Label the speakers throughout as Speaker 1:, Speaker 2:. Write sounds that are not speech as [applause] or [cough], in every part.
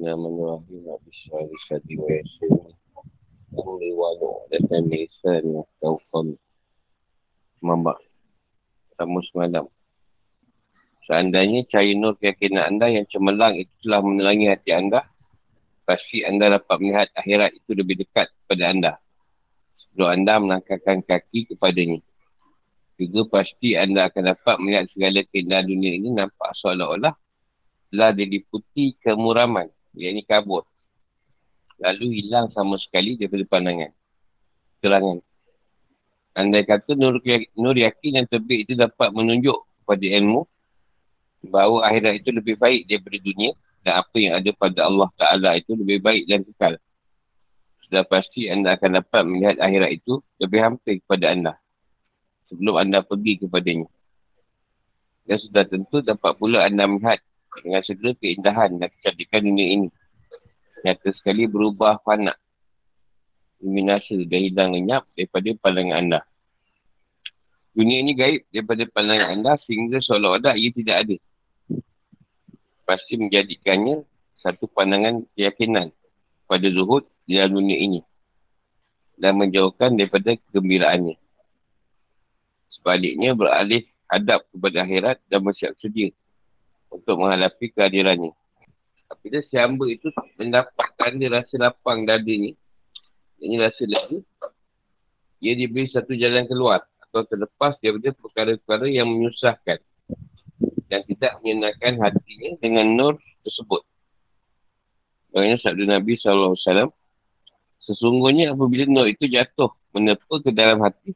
Speaker 1: Bismillahirrahmanirrahim. Bismillahirrahmanirrahim. Bismillahirrahmanirrahim. Lisan tauqam. Mambak. Tamu semalam. Seandainya cahaya nur keyakinan anda yang cemerlang itu telah menerangi hati anda, pasti anda dapat melihat akhirat itu lebih dekat kepada anda. Sebelum anda melangkahkan kaki kepadanya. Juga pasti anda akan dapat melihat segala keindahan dunia ini nampak seolah-olah telah diliputi kemuraman yang ini kabut. Lalu hilang sama sekali daripada pandangan. Kerangan. Andai kata nur, nur yakin yang terbit itu dapat menunjuk kepada ilmu bahawa akhirat itu lebih baik daripada dunia dan apa yang ada pada Allah Ta'ala itu lebih baik dan kekal. Sudah pasti anda akan dapat melihat akhirat itu lebih hampir kepada anda sebelum anda pergi kepadanya. Dan sudah tentu dapat pula anda melihat dengan segala keindahan dan kecantikan dunia ini. Nyata sekali berubah fana. Minasa dan hilang lenyap daripada pandangan anda. Dunia ini gaib daripada pandangan anda sehingga seolah-olah ia tidak ada. Pasti menjadikannya satu pandangan keyakinan pada zuhud di dalam dunia ini. Dan menjauhkan daripada kegembiraannya. Sebaliknya beralih hadap kepada akhirat dan bersiap sedia untuk menghadapi kehadirannya. Apabila si hamba itu mendapatkan dia rasa lapang dada ni, ini rasa lega, ia diberi satu jalan keluar atau terlepas daripada perkara-perkara yang menyusahkan dan tidak menyenangkan hatinya dengan nur tersebut. Bagaimana sabda Nabi SAW, sesungguhnya apabila nur itu jatuh menepa ke dalam hati,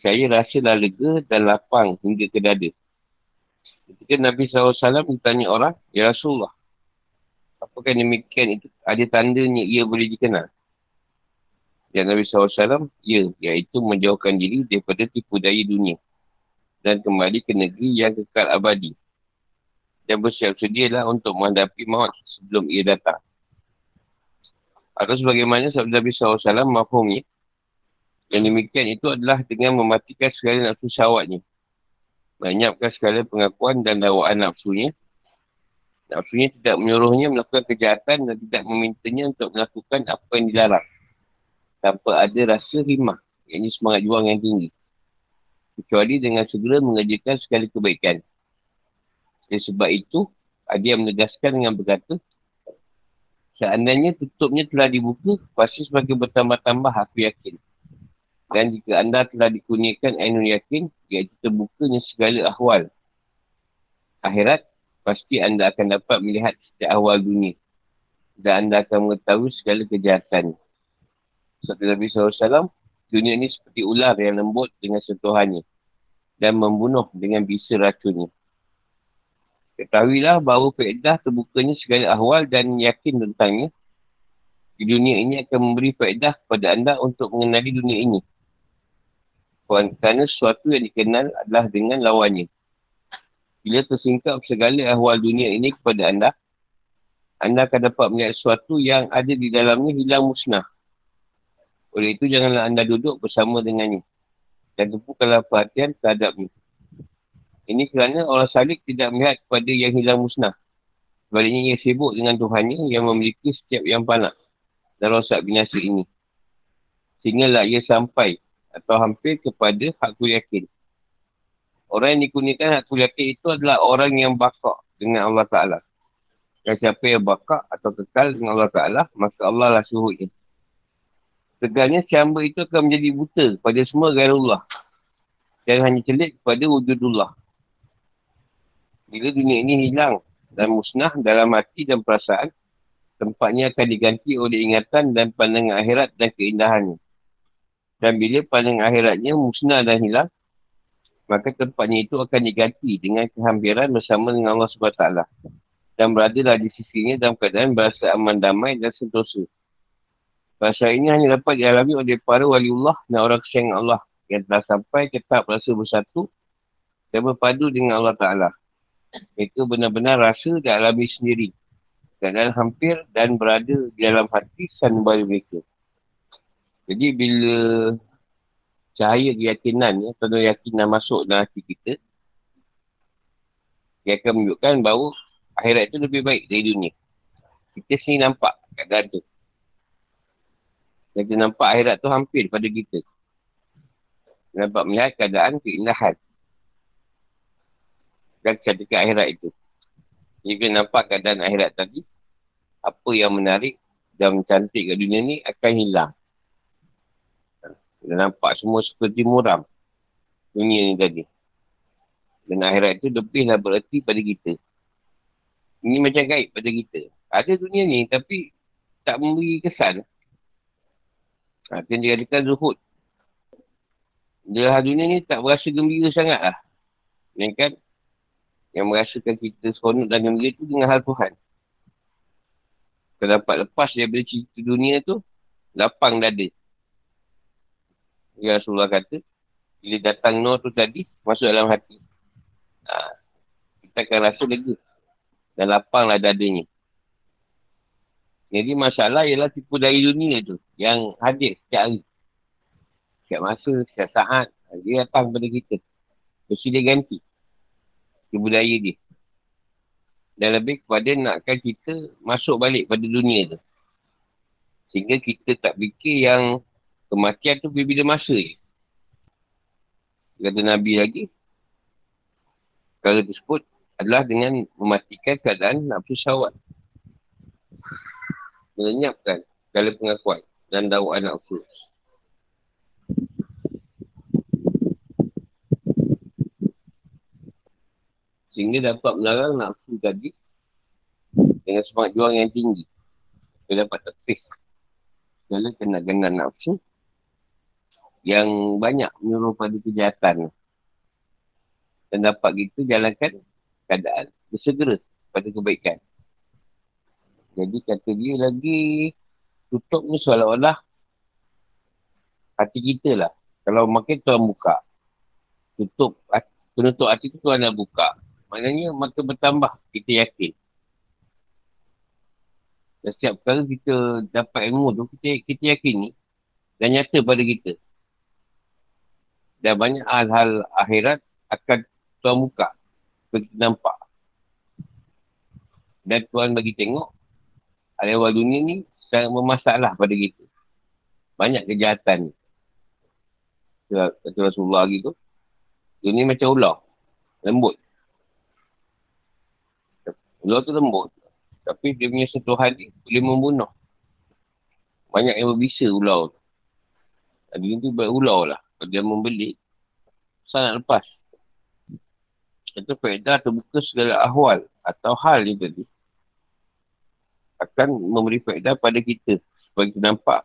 Speaker 1: saya rasa lega dan lapang hingga ke dada. Ketika Nabi SAW bertanya orang, Ya Rasulullah, apakah demikian itu ada tandanya ia boleh dikenal? Dan Nabi SAW, ya, iaitu menjauhkan diri daripada tipu daya dunia dan kembali ke negeri yang kekal abadi. Dan bersiap sedialah untuk menghadapi maut sebelum ia datang. Atau sebagaimana sabda Nabi SAW mafhumnya, yang demikian itu adalah dengan mematikan segala nafsu syawatnya menyiapkan segala pengakuan dan dakwaan nafsunya. Nafsunya tidak menyuruhnya melakukan kejahatan dan tidak memintanya untuk melakukan apa yang dilarang. Tanpa ada rasa rimah, ini semangat juang yang tinggi. Kecuali dengan segera mengerjakan segala kebaikan. Dan sebab itu, ada yang menegaskan dengan berkata, seandainya tutupnya telah dibuka, pasti semakin bertambah-tambah aku yakin. Dan jika anda telah dikurniakan ainul yakin, iaitu terbukanya segala ahwal akhirat, pasti anda akan dapat melihat setiap ahwal dunia. Dan anda akan mengetahui segala kejahatan. Sabtu Nabi SAW, dunia ini seperti ular yang lembut dengan sentuhannya. Dan membunuh dengan bisa racunnya. Ketahuilah bahawa faedah terbukanya segala ahwal dan yakin tentangnya. Di dunia ini akan memberi faedah kepada anda untuk mengenali dunia ini kerana sesuatu yang dikenal adalah dengan lawannya. Bila tersingkap segala ahwal dunia ini kepada anda, anda akan dapat melihat sesuatu yang ada di dalamnya hilang musnah. Oleh itu, janganlah anda duduk bersama dengannya. Dan tumpukanlah perhatian terhadapnya. Ini kerana orang salik tidak melihat kepada yang hilang musnah. Sebaliknya ia sibuk dengan Tuhannya yang memiliki setiap yang panak dan rosak binasa ini. Sehinggalah ia sampai atau hampir kepada hakul yakin. Orang yang dikurniakan hakul yakin itu adalah orang yang bakak dengan Allah Ta'ala. Dan siapa yang bakak atau kekal dengan Allah Ta'ala, maka Allah lah suruhnya. Tegalnya si hamba itu akan menjadi buta kepada semua gairullah. Dan hanya celik kepada wujudullah. Bila dunia ini hilang dan musnah dalam hati dan perasaan, tempatnya akan diganti oleh ingatan dan pandangan akhirat dan keindahannya. Dan bila pandangan akhiratnya musnah dan hilang, maka tempatnya itu akan diganti dengan kehampiran bersama dengan Allah SWT. Dan beradalah di sisinya dalam keadaan berasa aman damai dan sentosa. Bahasa ini hanya dapat dialami oleh para waliullah dan orang kesayang Allah yang telah sampai ke tahap rasa bersatu dan berpadu dengan Allah Ta'ala. Mereka benar-benar rasa dan alami sendiri. Keadaan hampir dan berada di dalam hati sanubari mereka. Jadi bila cahaya keyakinan ya, atau keyakinan masuk dalam hati kita, dia akan menunjukkan bahawa akhirat itu lebih baik dari dunia. Kita sini nampak keadaan tu. Kita nampak akhirat tu hampir pada kita. Nampak melihat keadaan keindahan. Dan ketika akhirat itu. Jika nampak keadaan akhirat tadi, apa yang menarik dan cantik kat dunia ni akan hilang. Kita nampak semua seperti muram. Dunia ni tadi. Dan akhirat itu lebihlah bererti pada kita. Ini macam gaib pada kita. Ada dunia ni tapi tak memberi kesan. Ha, yang dikatakan zuhud. Dia dunia ni tak berasa gembira sangat lah. Yang kan? Yang merasakan kita seronok dan gembira tu dengan hal Tuhan. Kalau dapat lepas daripada cerita dunia tu, lapang dada. Ya Rasulullah kata, bila datang Nur tu tadi, masuk dalam hati. Ha, kita akan rasa lega. Dan lapanglah dadanya. Jadi masalah ialah tipu dari dunia tu. Yang hadir setiap hari. Setiap masa, setiap saat. Dia datang pada kita. Mesti dia ganti. Tipu daya dia. Dan lebih kepada nakkan kita masuk balik pada dunia tu. Sehingga kita tak fikir yang kematian tu bila-bila masa je. Kata Nabi lagi. Kalau tersebut adalah dengan mematikan keadaan nafsu syawat melenyapkan segala pengakuan dan dakwaan nafsu. Sehingga dapat melarang nafsu tadi dengan semangat juang yang tinggi. Dia dapat tepis segala kena-kena nafsu yang banyak menyuruh pada kejahatan. Dan dapat kita jalankan keadaan bersegera pada kebaikan. Jadi kata dia lagi tutup ni seolah-olah hati kita lah. Kalau makin tuan buka. Tutup, penutup hati tu tuan nak buka. Maknanya makin bertambah kita yakin. Dan setiap kali kita dapat ilmu tu, kita, kita yakin ni. Dan nyata pada kita. Dan banyak hal-hal akhirat akan tuan buka. Kita nampak. Dan tuan bagi tengok Ahli dunia ni sangat bermasalah pada kita. Banyak kejahatan. Kata Rasulullah lagi tu. Dunia macam ular. Lembut. Ular tu lembut. Tapi dia punya sentuhan ni boleh membunuh. Banyak yang berbisa ular tu. Ni tu berular lah. Dia membeli, sangat lepas. Itu faedah terbuka segala ahwal atau hal ni tadi akan memberi faedah pada kita supaya kita nampak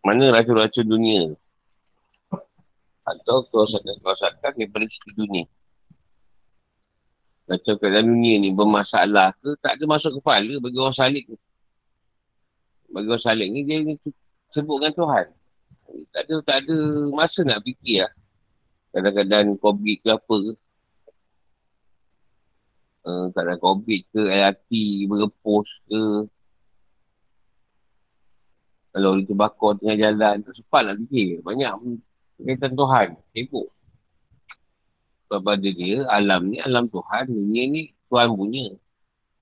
Speaker 1: mana racun-racun dunia atau kerosakan-kerosakan daripada cerita dunia. Macam keadaan dunia ni bermasalah ke tak ada masuk kepala bagi orang salik ni. Bagi orang salik ni dia ni sebut dengan Tuhan. Tak ada, tak ada masa nak fikir lah. Kadang-kadang COVID ke apa ke. Uh, tak ada COVID ke, LRT berepus ke. Kalau dia terbakar tengah jalan, tak sempat nak fikir. Banyak kaitan Tuhan, sibuk. Sebab pada dia, alam ni alam Tuhan, dunia ni Tuhan punya.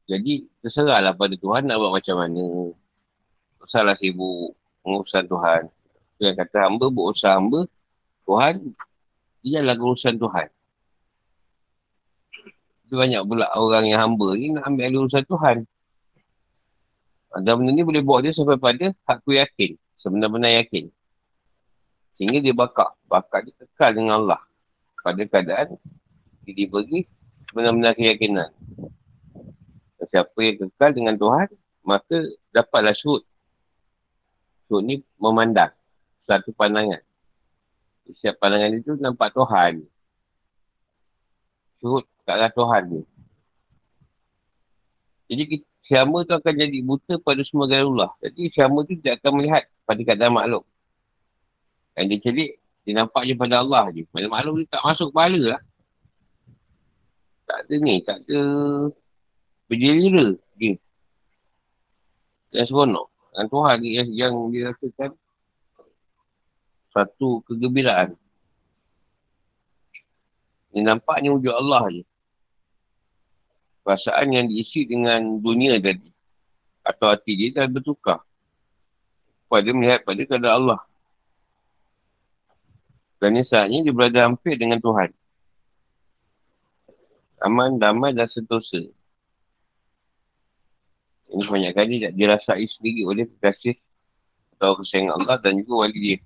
Speaker 1: Jadi, terserahlah pada Tuhan nak buat macam mana. Terserahlah sibuk pengurusan Tuhan. Yang kata hamba, berusaha hamba, Tuhan, dia adalah urusan Tuhan. Tapi banyak pula orang yang hamba ni nak ambil urusan Tuhan. Dan benda ni boleh bawa dia sampai pada aku yakin. Sebenar-benar yakin. Sehingga dia bakar. Bakar dia kekal dengan Allah. Pada keadaan dia pergi sebenar-benar keyakinan. Siapa yang kekal dengan Tuhan, maka dapatlah syut. Syut ni memandang satu pandangan. Setiap pandangan itu nampak Tuhan. Syut kat arah Tuhan ni. Jadi syama tu akan jadi buta pada semua Allah. Jadi syama tu tidak akan melihat pada keadaan makhluk. Yang dia celik, dia nampak je pada Allah je. Pada makhluk dia tak masuk kepala lah. Tak ada ni, tak ada berjelira dia. Yang seronok. Dan Tuhan ni yang, yang dia rasakan satu kegembiraan. Dia nampaknya wujud Allah je perasaan yang diisi dengan dunia tadi. atau hati dia dah bertukar. Pada melihat pada keadaan Allah. Kerana saatnya dia berada hampir dengan Tuhan. Aman, damai dan sentosa. Ini banyak kali dirasai sendiri oleh kekasih atau kesayangan Allah dan juga wali dia.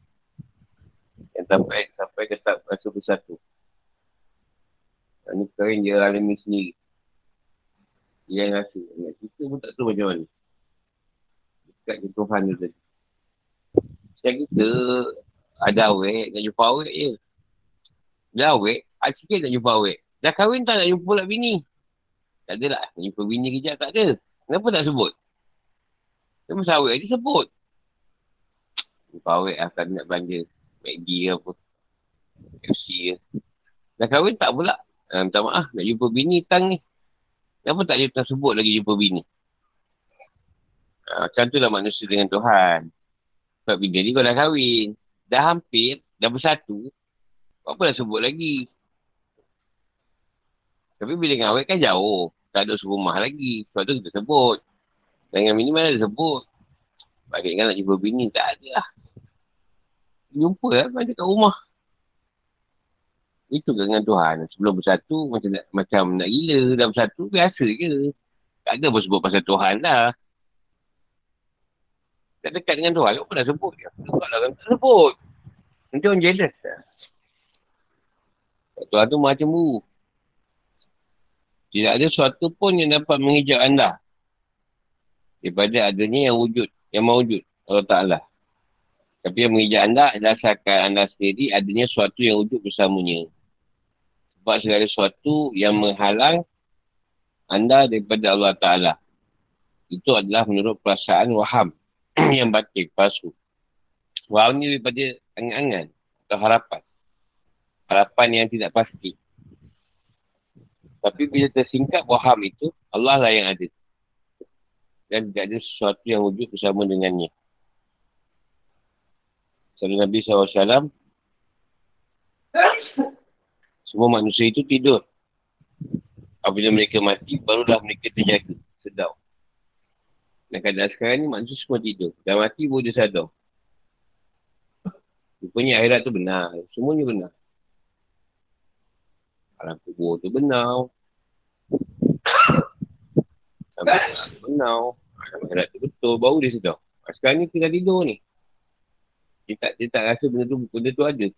Speaker 1: Yang sampai sampai ke tak rasa bersatu. Dan ini perkara yang dia alami sendiri. Dia yang rasa. Cerita pun tak tahu macam mana. Dekat ke Tuhan tu tadi. Sekarang kita ada awet, nak jumpa awet je. Dah awet, ada sikit nak jumpa awet. Dah kahwin tak nak jumpa pula bini. Tak ada lah. Nak jumpa bini kejap tak ada. Kenapa tak sebut? Kenapa sawit dia sebut? Pawik lah kan nak belanja Maggi ke apa. FC ke. Dah kahwin tak pula. Ha, minta maaf nak jumpa bini tang ni. Kenapa tak tak sebut lagi jumpa bini? Ha, macam tu lah manusia dengan Tuhan. Sebab bini ni kau dah kahwin. Dah hampir. Dah bersatu. Apa dah sebut lagi? Tapi bila dengan awet kan jauh tak ada serumah lagi. Sebab tu kita sebut. Dengan bini mana dia sebut. Bagi kan nak jumpa bini, tak ada lah. Jumpa lah, macam kat rumah. Itu dengan Tuhan. Sebelum bersatu, macam nak, macam nak gila. Dah bersatu, biasa je. Tak ada pun sebut pasal Tuhan lah. Tak dekat dengan Tuhan, apa dah sebut? Sebut lah kan tak sebut. Nanti orang jealous lah. Tuhan tu macam buruk. Tidak ada sesuatu pun yang dapat menghijau anda. Daripada adanya yang wujud, yang mewujud. Allah Ta'ala. Tapi yang menghijau anda, dasarkan anda sendiri adanya sesuatu yang wujud bersamanya. Sebab segala sesuatu yang menghalang anda daripada Allah Ta'ala. Itu adalah menurut perasaan waham [clears throat] yang batik, palsu. Waham ni daripada angan-angan atau harapan. Harapan yang tidak pasti. Tapi bila tersingkap waham itu, Allah lah yang ada. Dan tidak ada sesuatu yang wujud bersama dengannya. Salam Nabi SAW. Semua manusia itu tidur. Apabila mereka mati, barulah mereka terjaga. Sedau. Dan keadaan sekarang ni manusia semua tidur. Dah mati pun dia sadar. Rupanya akhirat tu benar. Semuanya benar. Alam kubur tu benar. benar. Alam akhirat tu betul. Baru dia sedar. Sekarang ni tinggal tidur ni. Dia tak, dia tak rasa benda tu, benda tu ada.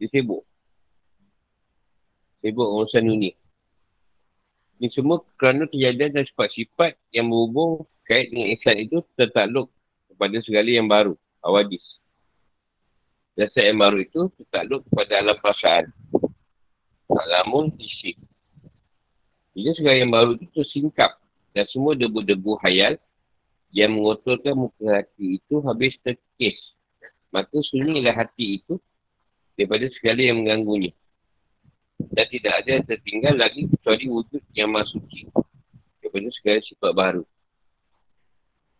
Speaker 1: Dia sibuk. Sibuk urusan dunia. Ini semua kerana kejadian dan sifat-sifat yang berhubung kait dengan ihsan itu tertakluk kepada segala yang baru. Awadis. Dasar yang baru itu tertakluk kepada alam perasaan. Alamun isi. Bila segala yang baru itu tersingkap dan semua debu-debu hayal yang mengotorkan muka hati itu habis terkis. Maka sunyilah hati itu daripada segala yang mengganggunya. Dan tidak ada yang tertinggal lagi kecuali wujud yang masuki daripada segala sifat baru.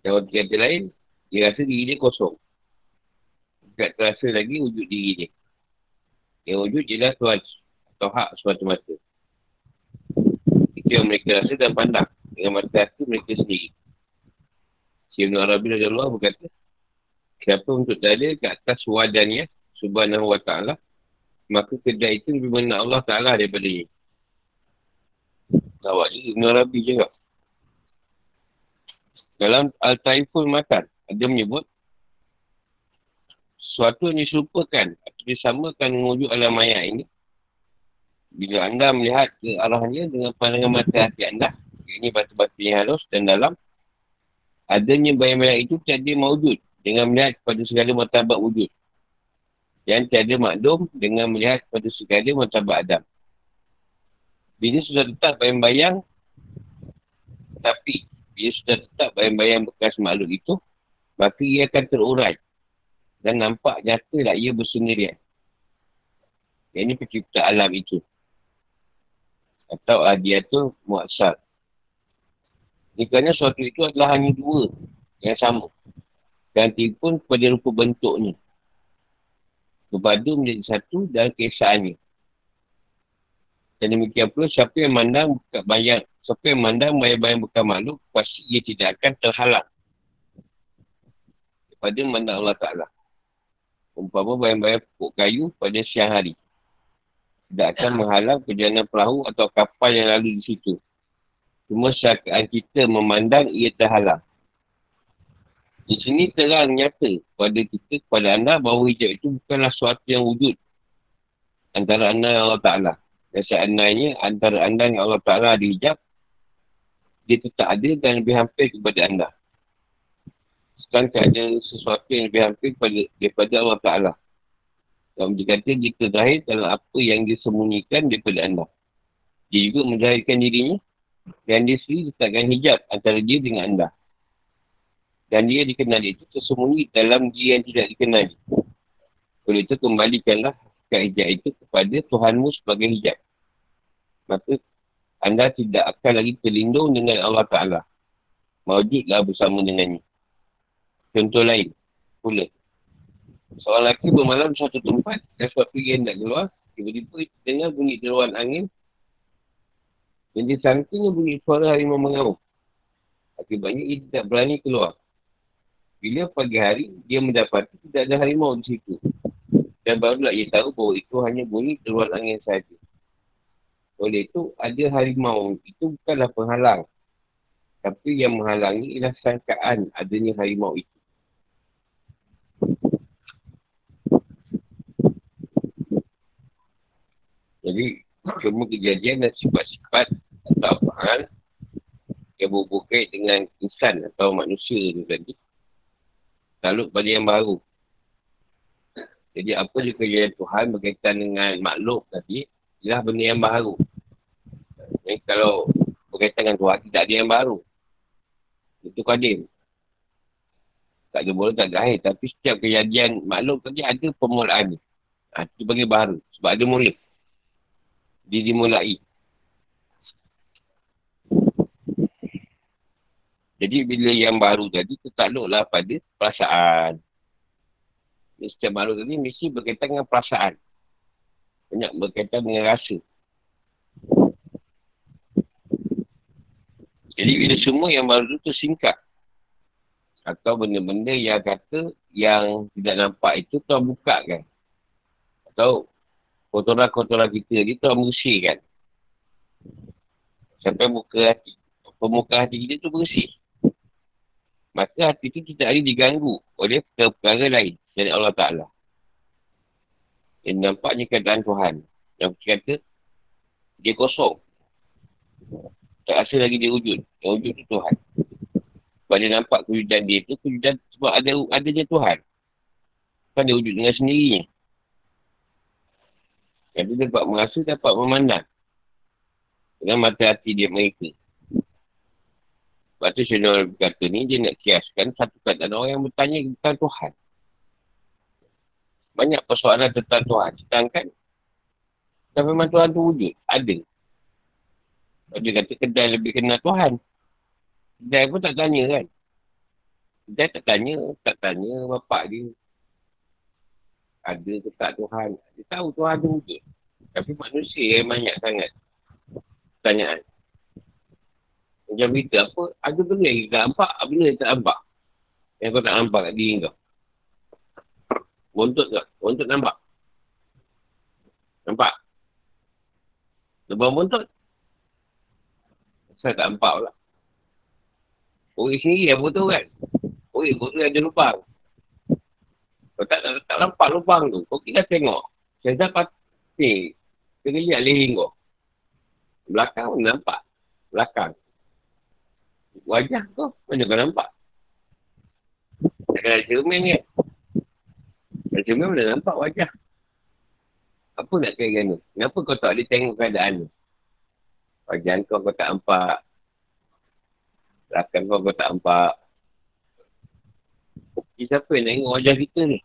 Speaker 1: Dan waktu kata lain, dia rasa diri dia kosong. Tak terasa lagi wujud diri dia. Yang wujud jelas Tuhan atau hak semata-mata. Itu yang mereka rasa dan pandang dengan mata hati mereka sendiri. Ibn Arabi Allah berkata, siapa untuk dalil ke atas wadannya, subhanahu wa ta'ala, maka kedai itu lebih Allah Ta'ala daripada ini. Awak juga Ibn Arabi juga. Dalam Al-Taiful Makan, ada menyebut, sesuatu yang diserupakan atau disamakan wujud alam maya ini, bila anda melihat ke arahnya dengan pandangan mata hati anda, ini batu-batu yang halus dan dalam, adanya bayang-bayang itu tiada mewujud dengan melihat kepada segala martabat wujud. Yang tiada makdum dengan melihat kepada segala martabat Adam. Bila sudah tetap bayang-bayang, tapi bila sudah tetap bayang-bayang bekas makhluk itu, maka ia akan terurai dan nampak nyata lah ia bersendirian. Yang ini pencipta alam itu atau adiatul muassal. Ini kerana suatu itu adalah hanya dua yang sama. Ganti pun pada rupa bentuknya. Berbadu menjadi satu dan keesaannya. Dan demikian pula siapa yang mandang buka bayang, siapa yang mandang bayang-bayang bukan makhluk, pasti ia tidak akan terhalang pada mana Allah Ta'ala. Umpama bayang-bayang pokok kayu pada siang hari. Tidak akan menghalang perjalanan perahu atau kapal yang lalu di situ. Cuma syakaan kita memandang ia terhalang. Di sini terang nyata pada kita, kepada anda bahawa hijab itu bukanlah suatu yang wujud antara anda dan Allah Ta'ala. Dan seandainya antara anda dan Allah Ta'ala ada hijab, dia tetap ada dan lebih hampir kepada anda. Sekarang ada sesuatu yang lebih hampir kepada, daripada Allah Ta'ala. Dan dia kata dia terzahir dalam apa yang disembunyikan daripada anda. Dia juga menzahirkan dirinya dan dia sendiri letakkan hijab antara dia dengan anda. Dan dia dikenal itu tersembunyi dalam dia yang tidak dikenal. Oleh itu kembalikanlah hakikat hijab itu kepada Tuhanmu sebagai hijab. Maka anda tidak akan lagi terlindung dengan Allah Ta'ala. Mawujudlah bersama dengannya. Contoh lain. Pula. Seorang lelaki bermalam di satu tempat. Dan sebab pergi hendak keluar. Tiba-tiba dengar bunyi teruan angin. Dan dia sangkanya bunyi suara harimau mengaum. Akibatnya ia tidak berani keluar. Bila pagi hari, dia mendapati tidak ada harimau di situ. Dan barulah ia tahu bahawa itu hanya bunyi teruan angin saja. Oleh itu, ada harimau. Itu bukanlah penghalang. Tapi yang menghalangi ialah sangkaan adanya harimau itu. Jadi, semua kejadian dan sifat-sifat atau apa hal yang berhubungan dengan insan atau manusia itu tadi. Takluk pada yang baru. Jadi apa je kejadian Tuhan berkaitan dengan makhluk tadi, ialah benda yang baru. Jadi kalau berkaitan dengan Tuhan, tidak ada yang baru. Itu kadim. Tak ada bola, tak ada air. Tapi setiap kejadian makhluk tadi ada permulaan. Ha, itu bagi baru. Sebab ada mula. Dia dimulai. Jadi bila yang baru tadi, tertakluklah pada perasaan. Setiap makhluk tadi mesti berkaitan dengan perasaan. Banyak berkaitan dengan rasa. Jadi bila semua yang baru tu tersingkap. Atau benda-benda yang kata yang tidak nampak itu tuan buka kan. Atau kotoran-kotoran kita ni tuan bersihkan. Sampai muka hati. Pemuka hati kita tu bersih. Maka hati itu tidak lagi diganggu oleh perkara lain dari Allah Ta'ala. Yang nampaknya keadaan Tuhan. Yang kata, dia kosong. Tak rasa lagi dia wujud. Yang wujud itu Tuhan. Sebab dia nampak kewujudan dia itu, kewujudan sebab ada adanya Tuhan. Kan dia wujud dengan sendirinya. Jadi dia dapat merasa, dapat memandang. Dengan mata hati dia mereka. Sebab tu Syedul berkata ni, dia nak kiaskan satu keadaan orang yang bertanya tentang Tuhan. Banyak persoalan tentang Tuhan. Sedangkan, dan memang Tuhan tu wujud. Ada. Sebab dia kata kedai lebih kenal Tuhan. Kedai pun tak tanya kan. Kedai tak tanya. Tak tanya bapak dia. Ada ke tak Tuhan. Dia tahu Tuhan tu wujud. Tapi manusia yang banyak sangat. Pertanyaan. Macam kita apa, ada benda yang kita nampak, benda yang tak nampak. Yang kau tak nampak kat diri kau. Bontot tak? Bontot nampak? Nampak? Lebam bontot? Saya tak nampak pula. Orang sendiri yang betul kan? Orang betul ada lubang. Kau tak, tak, tak nampak lubang tu. Kau kita tengok. Saya dapat ni. Kita lihat leher kau. Belakang nampak. Belakang. Wajah kau mana kau nampak? Tak kena cermin kan? Ada cermin mana nampak wajah? Apa nak kaya gana? Kenapa kau tak boleh tengok keadaan ni? Wajah kau kau tak nampak. Belakang kau kau tak nampak. Okay, siapa yang tengok wajah kita ni?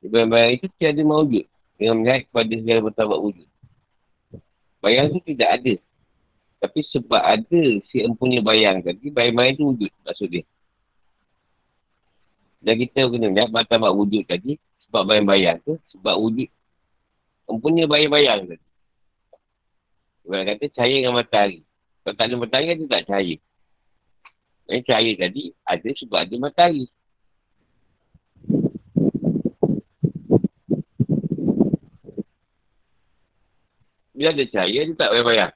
Speaker 1: Bayang-bayang itu tiada maujud. Dengan melihat kepada segala bertabat wujud. Bayang itu tidak ada. Tapi sebab ada si empunya bayang tadi, bayang-bayang tu wujud maksud dia. Dan kita kena lihat batal-batal wujud tadi, sebab bayang-bayang tu, sebab wujud empunya bayang-bayang tadi. Orang kata cahaya dengan matahari. Kalau tak ada matahari, dia tak cahaya. Dan cahaya tadi ada sebab ada matahari. Bila ada cahaya, dia tak bayang-bayang.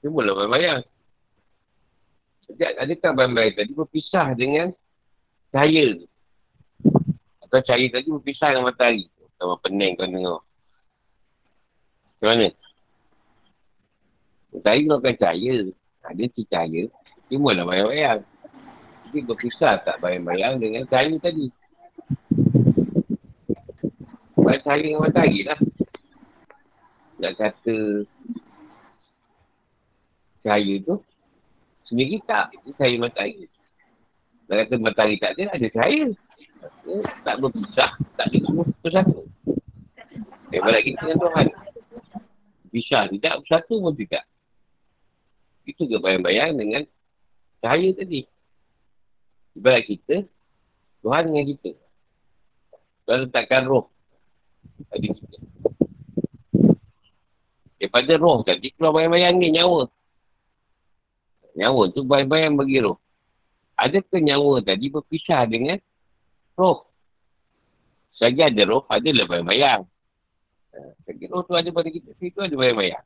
Speaker 1: Dia mula bayang-bayang. Jadi adakah bayang-bayang tadi berpisah dengan cahaya tu? Atau cahaya tadi berpisah dengan matahari? Sama pening kau tengok. Macam mana? Matahari kau akan cahaya. Ada si cahaya. Dia mula bayang-bayang. Jadi berpisah tak bayang-bayang dengan cahaya tadi. Bayang cahaya dengan matahari lah nak kata cahaya tu sendiri tak. Cahaya matahari nak kata matahari tak ada ada cahaya. Tak berpisah tak ada bersatu. Daripada kita dengan Tuhan. Pisah tidak bersatu pun tidak. Itu ke bayang-bayang dengan cahaya tadi. Ibarat kita Tuhan dengan kita. Tuhan letakkan roh tadi kita. Daripada roh tadi keluar bayang-bayang ni nyawa. Nyawa tu bayang-bayang bagi roh. Adakah nyawa tadi berpisah dengan roh? Selagi ada roh, adalah bayang-bayang. Selagi roh tu ada pada kita, situ ada bayang-bayang.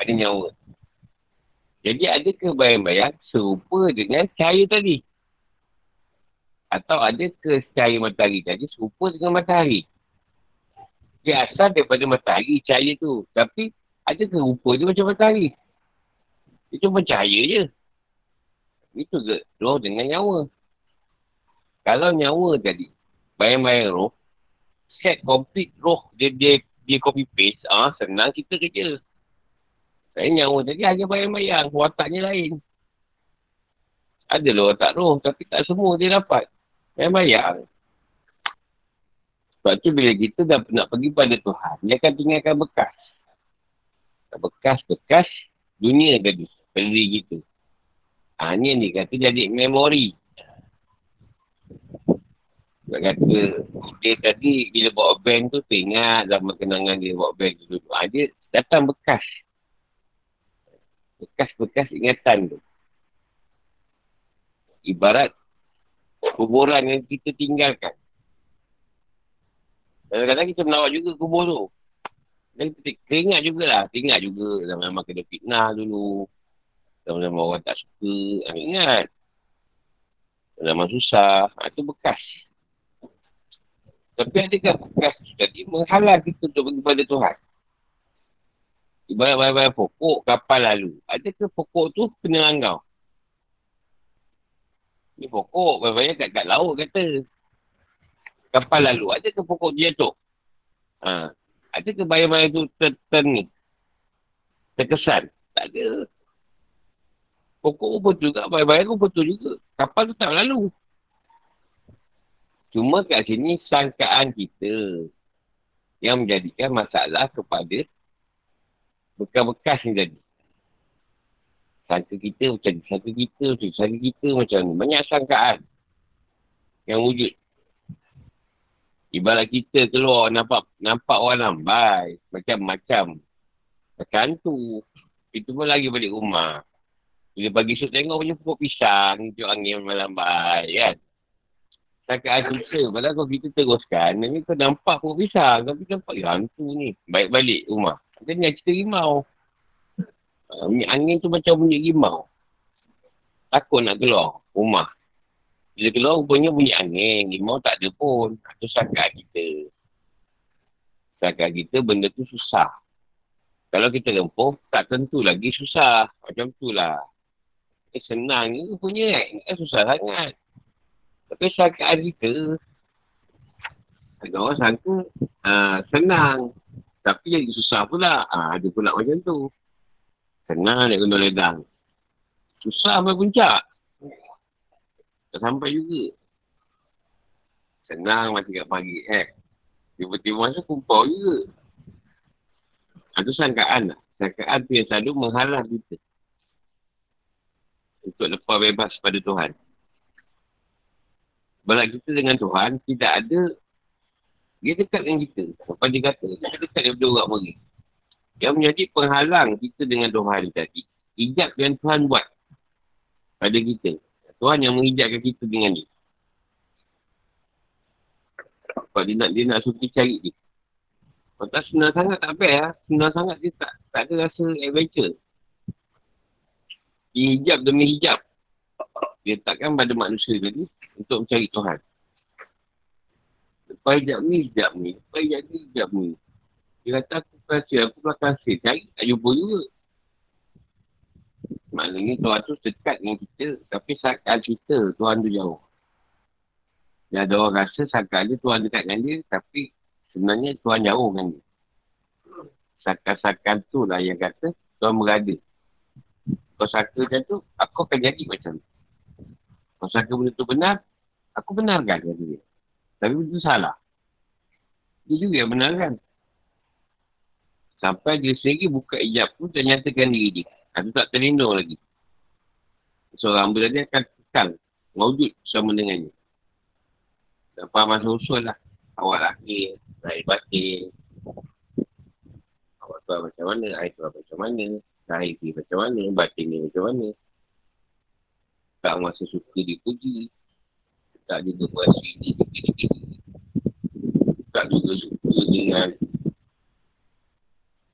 Speaker 1: Ada nyawa. Jadi adakah bayang-bayang serupa dengan cahaya tadi? Atau adakah cahaya matahari tadi serupa dengan matahari? Dia asal daripada matahari cahaya tu. Tapi ada ke rupa dia macam matahari? Cuma cahaya je. Itu ke roh dengan nyawa. Kalau nyawa tadi, bayang-bayang roh, set complete roh dia, dia, dia copy paste, ah senang kita kerja. Saya nyawa tadi hanya bayang-bayang, wataknya lain. Ada lah watak roh, tapi tak semua dia dapat. Bayang-bayang. Sebab tu bila kita dah nak pergi pada Tuhan, dia akan tinggalkan bekas bekas-bekas dunia tadi. Beli gitu. Ha, ni ni kata jadi memori. Nak kata, dia tadi bila bawa band tu, teringat zaman kenangan dia bawa band tu. Ha, dia datang bekas. Bekas-bekas ingatan tu. Ibarat kuburan yang kita tinggalkan. Kadang-kadang kita menawar juga kubur tu. Dan kita ingat jugalah. Ingat juga zaman-zaman kena fitnah dulu. Zaman-zaman orang tak suka. Aku ingat. Zaman susah. Ha, itu bekas. Tapi adakah bekas tu tadi menghalang kita untuk pergi pada Tuhan? Ibarat-ibarat pokok kapal lalu. Adakah pokok tu kena langgar? Ni pokok, banyak kat, kat laut kata. Kapal lalu. Adakah pokok dia tu? Ha. Ada ke bayang-bayang tu ter, ter ni? Terkesan? Tak ada. Pokok pun betul juga, bayang-bayang pun betul juga. Kapal tu tak lalu. Cuma kat sini sangkaan kita yang menjadikan masalah kepada bekas-bekas ni tadi. Sangka kita macam ni, sangka kita macam ni, sangka kita macam ni. Banyak sangkaan yang wujud. Ibarat kita keluar nampak nampak orang lambai. Macam-macam. Macam tu. Itu pun lagi balik rumah. Bila pagi esok tengok punya pokok pisang. Hijau angin lambai kan. Cakap cerita. Padahal kalau kita teruskan. Ni kau nampak pokok pisang. Tapi nampak ya hantu ni. Baik balik rumah. Kita ni cerita rimau. Uh, angin tu macam bunyi rimau. Takut nak keluar rumah. Bila keluar rupanya bunyi angin. Limau tak ada pun. Itu sangka kita. Sangka kita benda tu susah. Kalau kita lempuh, tak tentu lagi susah. Macam tu lah. Eh, senang ni punya eh, susah sangat. Tapi sangka kita, ada orang sangka uh, senang. Tapi jadi susah pula. Uh, ada pula macam tu. Senang nak guna ledang. Susah sampai puncak. Tak sampai juga. Senang mati kat pagi eh. Tiba-tiba masa kumpul juga. Itu sangkaan lah. Sangkaan tu yang selalu menghalang kita. Untuk lepas bebas pada Tuhan. Balak kita dengan Tuhan tidak ada dia dekat dengan kita. Apa dia kata, dia dekat daripada orang pergi. Yang menjadi penghalang kita dengan Tuhan tadi. Ijab yang Tuhan buat pada kita. Tuhan yang menghijabkan kita dengan dia. Sebab dia nak, dia nak kita cari dia. Kalau tak senang sangat tak lah. Senang sangat dia tak, tak ada rasa adventure. Hijab demi hijab. Dia takkan pada manusia tadi untuk mencari Tuhan. Lepas hijab ni, hijab ni. Lepas hijab ni, hijab ni. Dia kata aku kasih, aku belakang kasih. Cari, tak jumpa juga. Maknanya Tuhan tu dekat dengan kita. Tapi sakal kita, Tuhan tu jauh. Dia ada orang rasa sakal dia Tuhan dekat dengan dia. Tapi sebenarnya Tuhan jauh dengan dia. Sakal-sakal tu lah yang kata Tuhan berada. Kau sangka macam tu, aku akan jadi macam tu. Kau sangka benda tu benar, aku benarkan kata dia. Tapi itu salah. Dia juga yang benarkan. Sampai dia sendiri buka hijab pun dan nyatakan diri dia. Itu tak terlindung lagi. Seorang hamba tadi akan kekal. Mewujud sama dengannya. Tak faham masa usul lah. Awak laki, lahir batin. Awak tuan macam mana, air tuan macam mana. Zahir ni macam mana, batin ni macam mana. Tak masa suka dipuji. Tak juga berasa ini, dikit-dikit. Tak juga suka dengan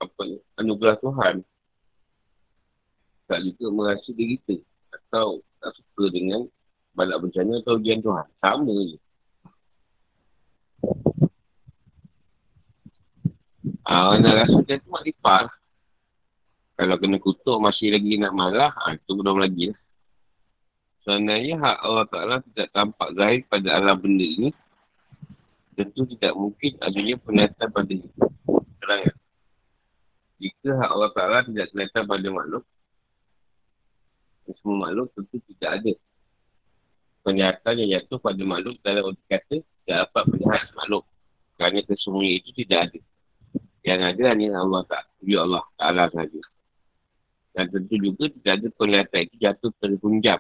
Speaker 1: apa anugerah Tuhan. Tak juga merasa diri kita. Atau tak suka dengan balak bencana atau ujian Tuhan. Sama je. Ah, nak rasa macam tu makrifah kalau kena kutuk masih lagi nak marah, ha, itu belum lagi lah. Sebenarnya hak Allah Ta'ala tidak tampak zahir pada alam benda ini. Tentu tidak mungkin adanya penyataan pada itu. Terang Jika hak Allah Ta'ala tidak kelihatan pada makhluk, semua makhluk tentu tidak ada. Pernyataan yang jatuh pada makhluk dalam arti kata tidak dapat melihat makhluk. Kerana kesemuanya itu tidak ada. Yang ada hanya Allah Ta'ala. Allah Ta'ala sahaja. Dan tentu juga tidak ada penglihatan itu jatuh terhunjam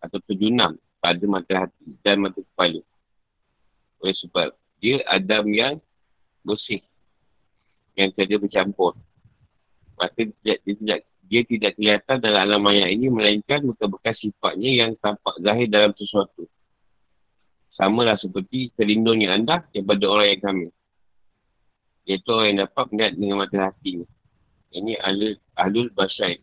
Speaker 1: atau terjunam pada mata hati dan mata kepala. Oleh sebab dia Adam yang bersih. Yang tiada bercampur. Maka dia, dia, tidak, dia tidak kelihatan dalam alam maya ini melainkan bekas-bekas sifatnya yang tampak zahir dalam sesuatu. Sama lah seperti terlindungnya anda daripada orang yang kami. Iaitu orang yang dapat melihat dengan mata hatinya. Ini ahlul, ahlul basyai.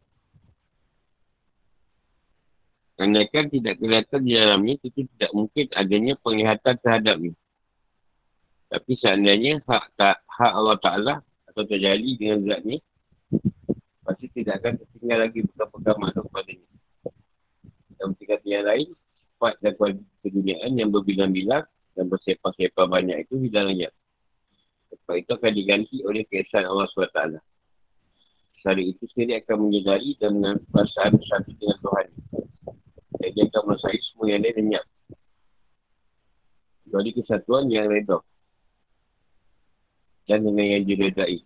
Speaker 1: Kerana kan tidak kelihatan di dalamnya, itu tidak mungkin adanya penglihatan terhadapnya. Tapi seandainya hak tak hak Allah Ta'ala atau terjadi dengan zat ni, pasti tidak akan tertinggal lagi pegang-pegang makhluk padanya. Dan kata yang lain, sifat dan kualitas keduniaan yang berbilang-bilang dan bersepah-sepah banyak itu hilang lenyap. Sebab itu akan diganti oleh kesan Allah SWT cara itu sendiri akan menyedari dan perasaan satu dengan Tuhan. Dan dia akan merasai semua yang lain lenyap. Jadi kesatuan yang redha. Dan dengan yang diredai.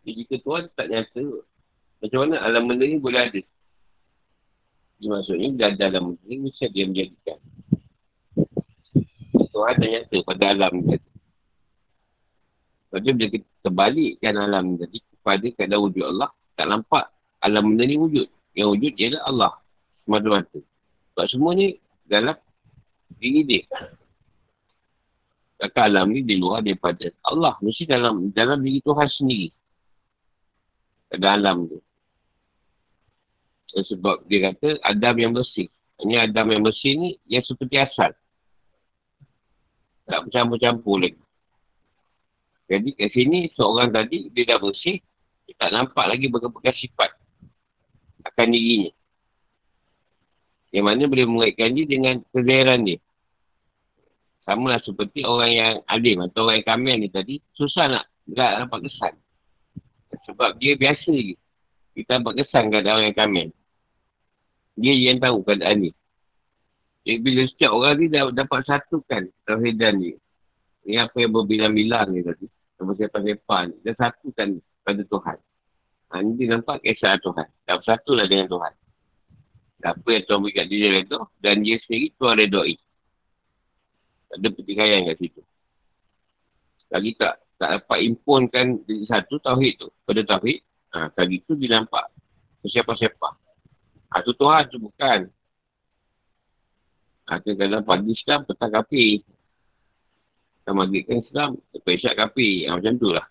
Speaker 1: Jadi jika Tuhan tak nyata, macam mana alam benda ni boleh ada? Jadi maksudnya, dah ada alam benda ni, mesti dia menjadikan. Tuhan tak nyata pada alam ni. Sebab dia terbalikkan alam tadi, pada keadaan wujud Allah, tak nampak alam benda ni wujud. Yang wujud ialah Allah. Semata-mata. Sebab semua ni dalam diri dia. Kakak alam ni di luar daripada Allah. Mesti dalam dalam diri Tuhan sendiri. Dalam alam tu. Sebab dia kata Adam yang bersih. Ini Adam yang bersih ni yang seperti asal. Tak bercampur-campur lagi. Jadi kat sini seorang tadi dia dah bersih. Dia tak nampak lagi bekas-bekas sifat akan dirinya. Yang mana boleh mengaitkan dia dengan kezahiran dia. Sama lah seperti orang yang alim atau orang yang kamil ni tadi, susah nak tak nampak kesan. Sebab dia biasa je. Kita nampak kesan keadaan orang yang kamil. Dia yang tahu keadaan ni. Jadi bila setiap orang ni dapat satukan tauhidan dia. Ini apa yang berbilang-bilang ni tadi. Sama siapa-siapa ni. Dia satukan pada Tuhan. Ha, ini dia nampak kisah Tuhan. Dan lah dengan Tuhan. Apa yang Tuhan beri kat dia itu. Dan dia sendiri Tuhan redoi. Tak ada pertikaian kat situ. Lagi tak tak dapat impunkan satu tauhid tu. Pada tauhid. Ha, kali tu dia nampak. Siapa-siapa. Ha, tu Tuhan tu bukan. Ha, kadang pagi Islam petang kapi. Kita maghribkan Islam, lepas isyak kapi. Ha, macam tu lah.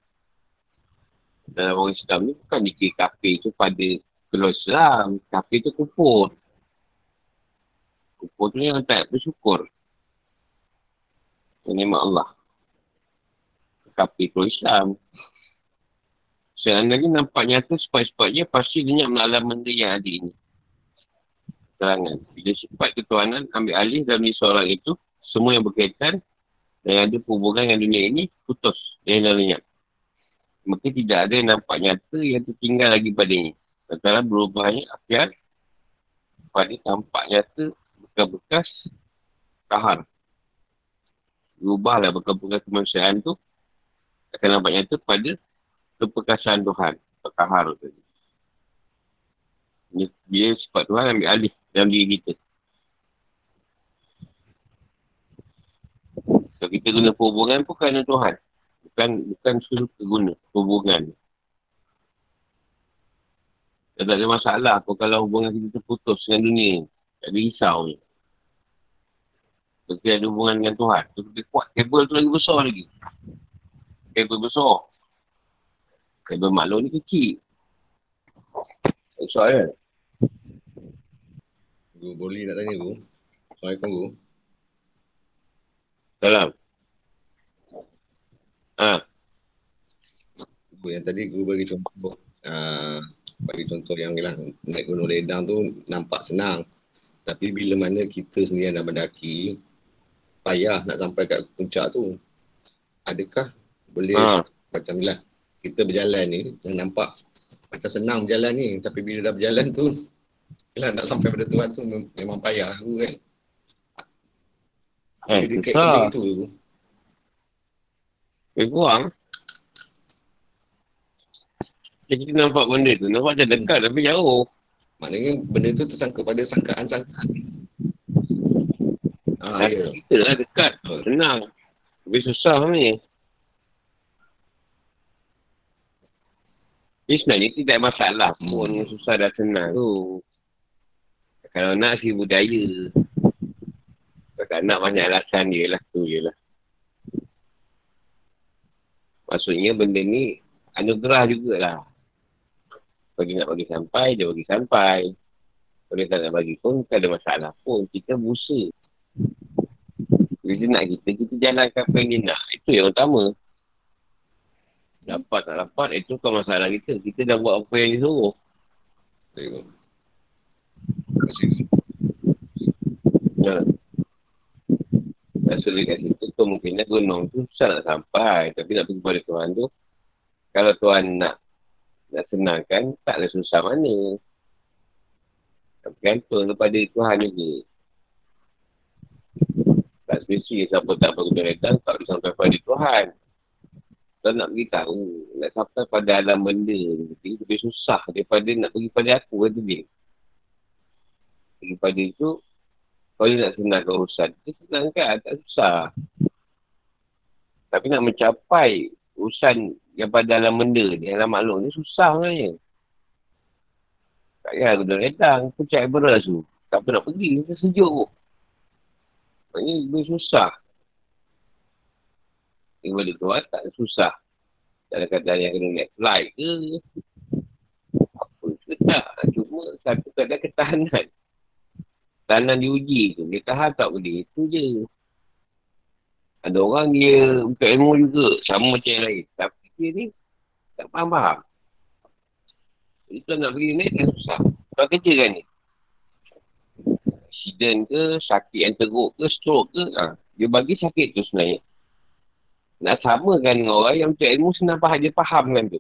Speaker 1: Dalam orang Islam ni bukan dikir kapi tu pada keluar Islam. Kapi tu kufur. Kufur tu yang tak bersyukur. Menikmat Allah. Kapi keluar Islam. Seandainya nampak nyata sebab-sebabnya pasti dia nak benda yang ada ini. Terangan. Bila sifat ketuanan ambil alih dalam diri seorang itu, semua yang berkaitan dan yang ada hubungan dengan dunia ini, putus. Dan yang lenyap. Maka tidak ada yang nampak nyata yang tertinggal lagi padanya. Sementara berubahnya akhir pada tampak nyata bekas-bekas kahar. Berubahlah bekas-bekas kemanusiaan tu akan nampak nyata pada keperkasaan Tuhan. Perkahar tadi. Dia sifat Tuhan ambil alih dalam diri kita. So, kita guna perhubungan pun kerana Tuhan. Bukan bukan suka guna perhubungan. Tak ada masalah apa kalau hubungan kita terputus dengan dunia ni. Tak ada risau ni. Kita ada hubungan dengan Tuhan. Kita kuat kabel tu lagi besar lagi. Kabel besar. Kabel maklum ni kecil. Soalan.
Speaker 2: Guru boleh nak tanya guru? Assalamualaikum guru.
Speaker 1: Salam. Ha.
Speaker 2: Yang tadi guru bagi contoh. Uh, bagi contoh yang lah, naik gunung ledang tu nampak senang. Tapi bila mana kita sendiri nak mendaki, payah nak sampai kat puncak tu. Adakah boleh ha. macam ni lah kita berjalan ni yang nampak macam senang berjalan ni tapi bila dah berjalan tu bila nak sampai pada tuan tu memang payah aku kan
Speaker 1: eh, dekat itu tu eh kurang jadi kita nampak benda tu nampak macam dekat hmm. tapi jauh
Speaker 2: maknanya benda tu tersangkut pada sangkaan-sangkaan
Speaker 1: ah, ya. kita lah dekat senang tapi susah ni Ini sebenarnya tidak masalah pun hmm. susah dah senang tu. Kalau nak si budaya. Kalau nak banyak alasan dia lah. Tu je lah. Maksudnya benda ni anugerah jugalah. Kalau dia nak bagi sampai, dia bagi sampai. Kalau dia tak nak bagi pun, tak ada masalah pun. Kita busa. Kalau dia nak kita, kita jalankan apa yang dia nak. Itu yang utama. Dapat tak dapat, itu kan masalah kita. Kita dah buat apa yang disuruh. Tengok. Ya. Rasa dekat situ tu mungkin gunung tu susah nak sampai. Tapi nak pergi kepada Tuhan tu. Kalau Tuhan nak nak senangkan, tak ada susah mana. Tapi gantung kepada Tuhan juga. Tak spesifik siapa tak pergi datang, tak boleh sampai pada Tuhan. Kalau nak beritahu, nak sampai pada alam benda ni, lebih susah daripada nak pergi pada aku kata dia. Pergi pada itu, kalau dia nak senangkan urusan, dia senangkan, tak susah. Tapi nak mencapai urusan yang pada alam benda ni, alam makhluk ni susah sebenarnya. Tak payah aku dah datang, puncak beras tu. Tak nak pergi, kita sejuk. Maksudnya lebih susah. Balik keluar tak susah. Dalam keadaan yang kena naik flight ke. Apa tak. Cuma satu keadaan ketahanan. Ketahanan diuji tu. Dia tahan tak boleh. Itu je. Ada orang dia buka ilmu juga. Sama macam yang lain. Tapi dia ni tak faham-faham. Itu nak pergi naik kan susah. Kau kerja kan ni. Accident ke, sakit yang teruk ke, stroke ke. Ha. Dia bagi sakit tu sebenarnya. Nak samakan dengan orang yang untuk ilmu senang faham, dia faham kan tu.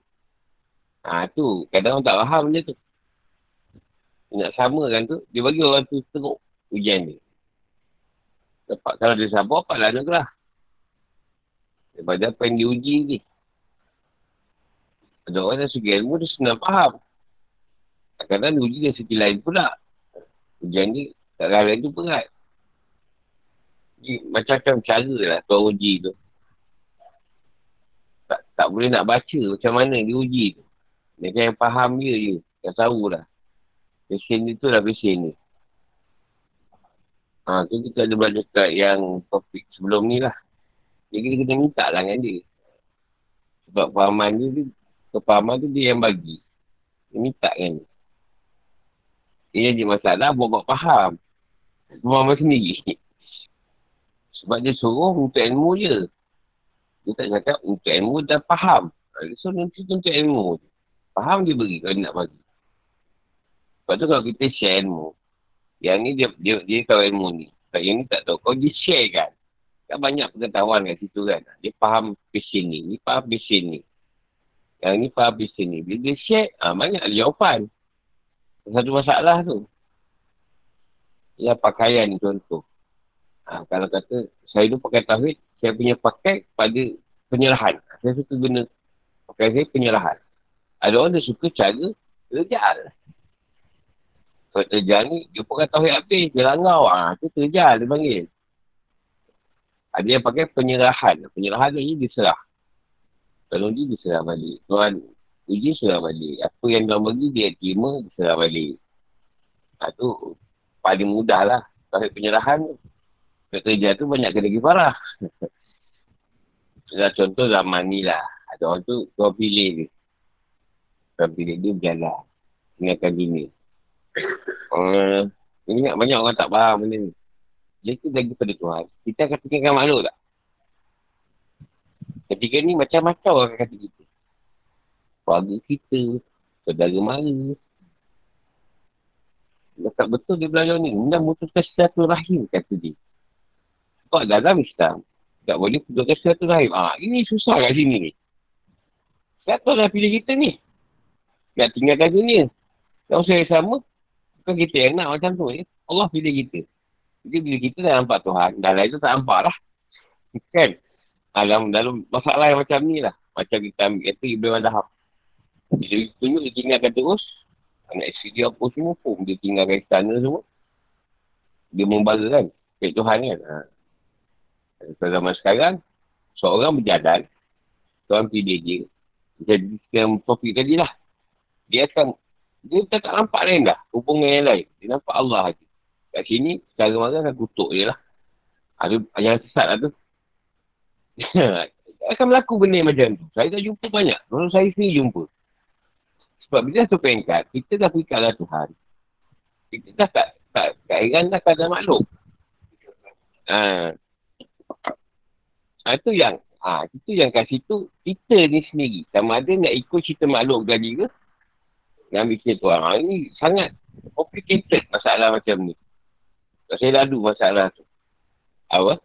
Speaker 1: Ha tu, kadang orang tak faham benda tu. Nak samakan tu, dia bagi orang tu teruk ujian dia. Dapat kalau dia sabar, apa nak lah. Daripada apa yang diuji ni. Ada orang yang segi ilmu, dia senang faham. Kadang-kadang diuji dari segi lain pula. Ujian ni, tak lain tu berat. Macam-macam cara lah tuan uji tu tak boleh nak baca macam mana dia uji tu. Dia kan yang faham dia je. Yang tahu lah. Pesen ni tu lah pesen ni. Ha, tu kita ada belajar kat yang topik sebelum ni lah. Jadi kita kena minta lah dengan dia. Sebab fahaman dia, kepahaman tu dia yang bagi. Dia minta kan. Dia jadi masalah buat-buat faham. Faham sendiri. Sebab dia suruh untuk ilmu je. Dia tak cakap untuk ilmu dan faham. Dia suruh nanti untuk ilmu. Faham dia beri kalau dia nak bagi. Sebab tu kalau kita share ilmu. Yang ni dia, dia, dia tahu ilmu ni. Yang ni tak tahu. Kau dia share kan. Kan banyak pengetahuan kat situ kan. Dia faham passion ni. Ni faham passion ni. Yang ni faham passion ni. Bila dia share, ha, banyak jawapan. Satu masalah tu. Ya pakaian contoh. Ha, kalau kata, saya tu pakai tauhid, saya punya pakai pada penyerahan. Saya suka guna pakai saya penyerahan. Ada orang dia suka cara terjal. Kalau terjal ni, dia pakai tauhid habis, dia langau. Ha, tu terjal dia panggil. Ada yang pakai penyerahan. Penyerahan ni diserah. Kalau dia diserah balik. Tuhan uji serah balik. Apa yang dia bagi dia terima, diserah balik. Ha, tu paling mudah lah. Tauhid penyerahan tu. Kerja tu banyak kena pergi parah. [laughs] Contoh zaman ni lah. Ada orang tu, kau pilih dia. Kau pilih dia berjalan. Tinggalkan dunia. Uh, ingat banyak orang tak faham benda ni. Dia tu lagi pada Tuhan. Kita akan tinggalkan makhluk tak? Ketika ni macam-macam orang kata kita. Keluarga kita, saudara mara. Tak betul dia belajar ni. Dia memutuskan satu rahim kata dia. Kau dalam Islam. Tak boleh putuskan satu rahim. Ah, ini susah kat sini ni. Siapa dah pilih kita ni? Nak tinggalkan dunia. Kalau saya sama, bukan kita yang nak macam tu. Eh? Allah pilih kita. Jadi bila kita dah nampak Tuhan, dah lain tu tak nampak lah. kan? Dalam, dalam masalah yang macam ni lah. Macam kita ambil kata Ibn Madhab. Dia tunjuk, dia tinggalkan terus. Anak isteri dia apa semua pun. Dia tinggalkan istana semua. Dia membara kan. Kek Tuhan kan. Ha. Pada zaman sekarang, seorang berjalan, seorang pilih dia. Jadi, yang topik tadi lah. Dia akan, dia tak, tak nampak lain dah, hubungan yang lain. Dia nampak Allah saja. Kat sini, cara marah akan kutuk dia lah. Ada yang sesat lah tu. [laughs] akan berlaku benda macam tu. Saya dah jumpa banyak. Kalau saya sendiri jumpa. Sebab bila satu pengkat, kita dah pergi kalah Tuhan. Kita dah tak, tak, tak heran dah kadang makhluk. Ha, Ha, itu yang, ha, itu yang kat situ, kita ni sendiri. Sama ada nak ikut cerita makhluk tadi ke, yang fikir tu. Ha, ini sangat complicated masalah macam ni. Tak saya lalu masalah tu. Apa?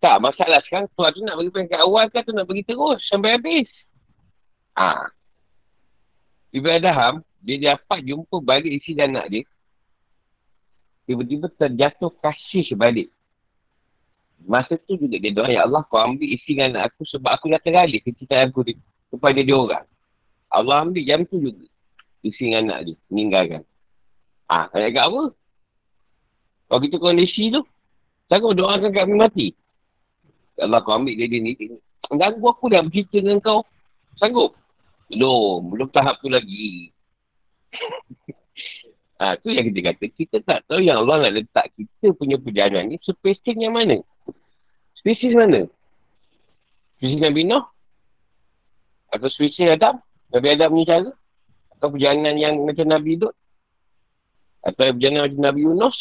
Speaker 1: Tak, masalah sekarang tuan tu nak bagi pengkat awal ke tu nak bagi terus sampai habis. Ha. Ibrahim Adham, dia dapat jumpa balik isi dan anak dia. Tiba-tiba terjatuh kasih balik. Masa tu juga dia doa, Ya Allah kau ambil isi dengan aku sebab aku dah tergalih kecintaan aku kepada dia orang. Allah ambil jam tu juga. Dengan anak dia, meninggalkan. Ah, ha, kayak apa? Kalau kita kondisi tu, sanggup doakan kami mati. Ya Allah kau ambil dia, ni. Ganggu aku dah bercerita dengan kau. Sanggup? Belum. Belum tahap tu lagi. [laughs] ha, tu yang kita kata. Kita tak tahu yang Allah nak letak kita punya perjalanan ni spesifik yang mana. Spesies mana? Spesies Nabi Nuh? Atau spesies Adam? Nabi Adam punya cara? Atau perjalanan yang macam Nabi Dut? Atau perjalanan macam Nabi Yunus?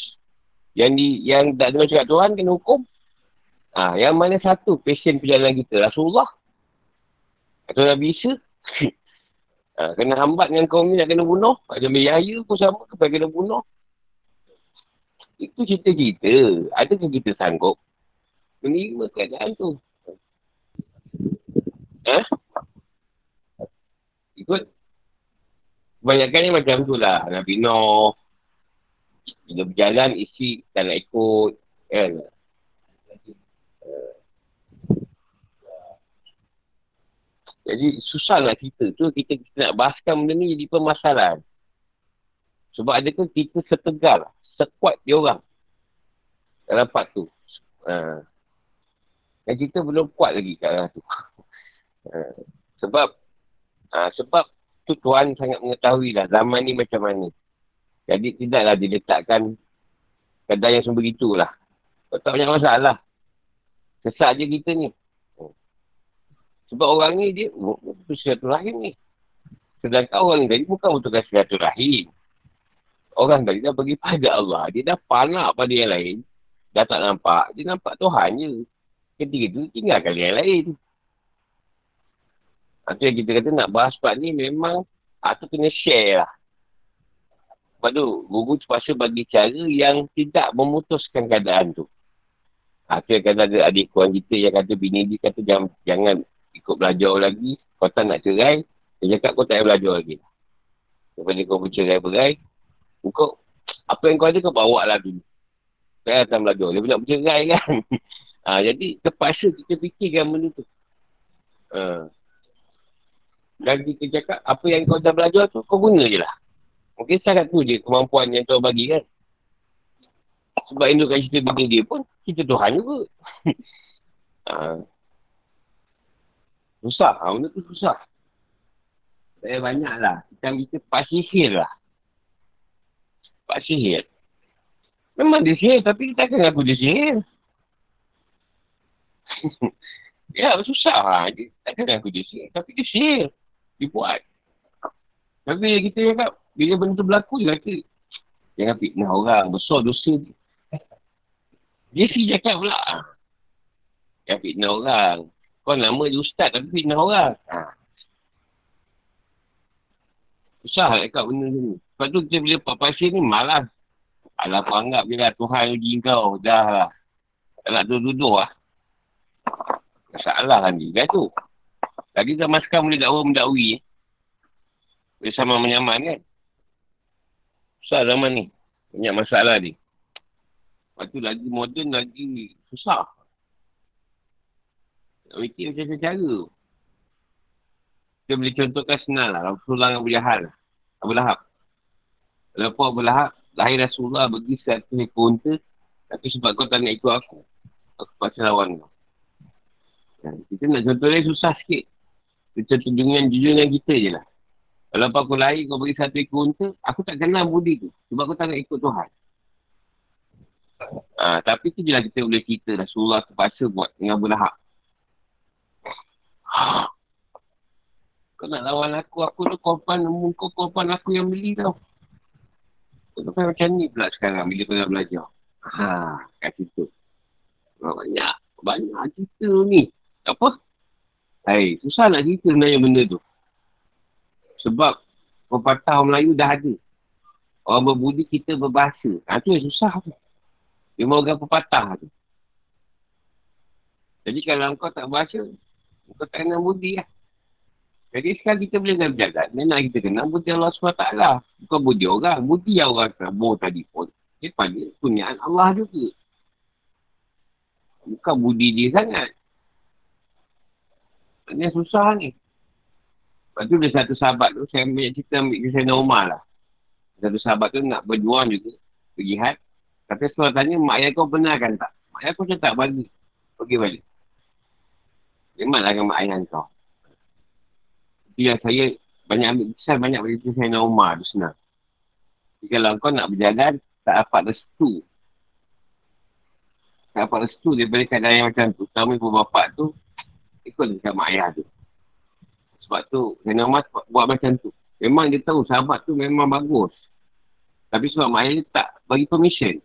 Speaker 1: Yang di, yang tak dengar cakap Tuhan kena hukum? Ah, ha, yang mana satu passion perjalanan kita? Rasulullah? Atau Nabi Isa? [laughs] ha, kena hambat dengan kaum ni nak kena bunuh? Ada Yahya pun sama kepada kena bunuh? Itu cerita kita. Adakah kita sanggup menerima keadaan tu. Ha? Ikut. Kebanyakan ni macam tu lah. Nabi Noh. Bila berjalan, isi tak nak ikut. Kan? Jadi susah nak cerita tu kita, kita nak bahaskan benda ni jadi permasalahan. Sebab adakah kita setegar, sekuat dia orang dalam part tu. Ha. Yang kita belum kuat lagi kat tu. Uh, [laughs] sebab uh, sebab tu Tuhan sangat mengetahui lah zaman ni macam mana. Jadi tidaklah diletakkan kadang yang sebegitu lah. Tak banyak masalah. Sesak je kita ni. Sebab orang ni dia butuh silaturahim ni. Sedangkan orang tadi bukan butuhkan silaturahim. Orang tadi dah bagi pada Allah. Dia dah panak pada yang lain. Dah tak nampak. Dia nampak Tuhan je. Ketika tu tinggalkan yang lain. Itu yang kita kata nak bahas part ni memang atau kena share lah. Sebab tu, guru terpaksa bagi cara yang tidak memutuskan keadaan tu. Ha, tu yang kata ada adik kawan kita yang kata bini dia kata jangan, jangan ikut belajar lagi. Kau tak nak cerai, dia cakap kau tak payah belajar lagi. Daripada kau bercerai berai, kau, apa yang kau ada kau bawa lah dulu. Saya akan belajar. Dia nak bercerai kan. [laughs] ha, jadi terpaksa kita fikirkan benda tu. Ha. Dan kita cakap apa yang kau dah belajar tu kau guna je lah. Mungkin sangat tu je kemampuan yang Tuhan bagi kan. Sebab indukkan cerita benda dia pun, kita Tuhan juga. [laughs] ha. Susah. Ha, benda tu susah. Saya banyak lah. Macam kita pak sihir lah. Pak sihir. Memang dia sihir tapi kita akan ngaku dia sihir. [laughs] ya, susah lah. Dia takkan ngaku dia sihir. Tapi dia sihir. Dia. Tapi kita cakap, bila benda tu berlaku, dia kata, jangan fitnah orang. Besar dosa dia. Dia si cakap pula. Jangan fitnah orang. Kau nama dia ustaz tapi fitnah orang. Ha. Susah nak cakap benda ni. Sebab tu kita bila buat pasien ni malas. Alah aku anggap je lah Tuhan uji kau. Dah lah. Tak nak duduk-duduk lah. Masalah kan dia. tu. Lagi zaman sekarang boleh dakwa mendakwi. Eh. Boleh sama menyaman kan. Susah zaman ni. Banyak masalah ni. Lepas tu lagi moden lagi susah. Nak fikir macam cara. Kita boleh contohkan senang lah. Rasulullah dengan Abu Jahal. Abu Lahab. Lepas Abu Lahab, lahir Rasulullah bagi satu ekor unta. Tapi sebab kau tak nak ikut aku. Aku pasal lawan kau. Kita nak contoh dia susah sikit. Kita tunjungan jujur dengan kita je lah. Kalau aku lahir kau bagi satu ekor unta, aku tak kenal budi tu. Sebab aku tak nak ikut Tuhan. Ha, tapi tu je lah kita boleh cerita Rasulullah terpaksa buat dengan Abu Lahab. [sighs] Kau nak lawan aku, aku tu korban, muka korban aku yang beli tau. Kau tu macam ni pula sekarang bila kau dah belajar. Ha, kat situ. Banyak, banyak cerita ni. Apa? Hai, susah nak cerita sebenarnya benda tu. Sebab pepatah orang Melayu dah ada. Orang berbudi kita berbahasa. Ha, tu yang susah tu. Memang orang pepatah tu. Jadi kalau kau tak bahasa, kau tak kenal budi lah. Jadi sekarang kita boleh nak berjalan. Memang kita kenal budi Allah SWT. Bukan budi orang. Budi yang orang kabur tadi pun. Dia panggil punyaan Allah juga. Bukan budi dia sangat. Ini susah ni. Lepas tu ada satu sahabat tu. Saya ambil cerita ambil kisah normal lah. Satu sahabat tu nak berjuang juga. Pergi had. Tapi setelah tanya, mak ayah kau benarkan tak? Mak ayah kau macam tak bagi. Pergi balik. Memanglah dengan mak ayah kau. Itu yang saya banyak ambil kisah, banyak bagi kisah Umar tu senang. Jadi kalau kau nak berjalan, tak dapat restu. Tak dapat restu daripada keadaan yang macam tu. Terutama ibu bapak tu, ikut dekat mak ayah tu. Sebab tu, Sayyidina Umar buat macam tu. Memang dia tahu sahabat tu memang bagus. Tapi sebab mak ayah dia tak bagi permission.